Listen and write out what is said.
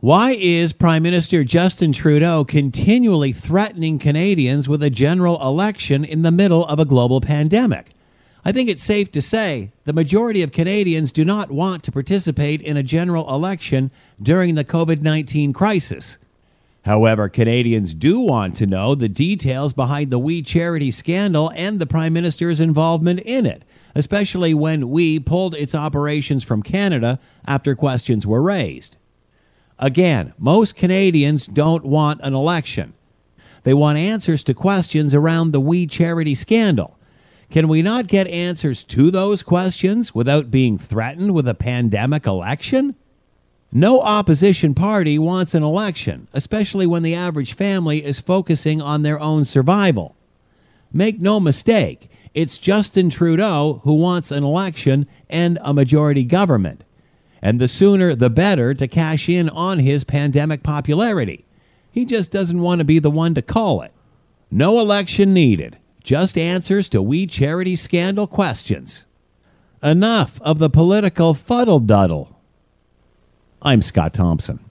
Why is Prime Minister Justin Trudeau continually threatening Canadians with a general election in the middle of a global pandemic? I think it's safe to say the majority of Canadians do not want to participate in a general election during the COVID 19 crisis. However, Canadians do want to know the details behind the We Charity scandal and the Prime Minister's involvement in it, especially when We pulled its operations from Canada after questions were raised. Again, most Canadians don't want an election. They want answers to questions around the We Charity scandal. Can we not get answers to those questions without being threatened with a pandemic election? No opposition party wants an election, especially when the average family is focusing on their own survival. Make no mistake, it's Justin Trudeau who wants an election and a majority government. And the sooner the better to cash in on his pandemic popularity. He just doesn't want to be the one to call it. No election needed, just answers to We Charity scandal questions. Enough of the political fuddle duddle. I'm Scott Thompson.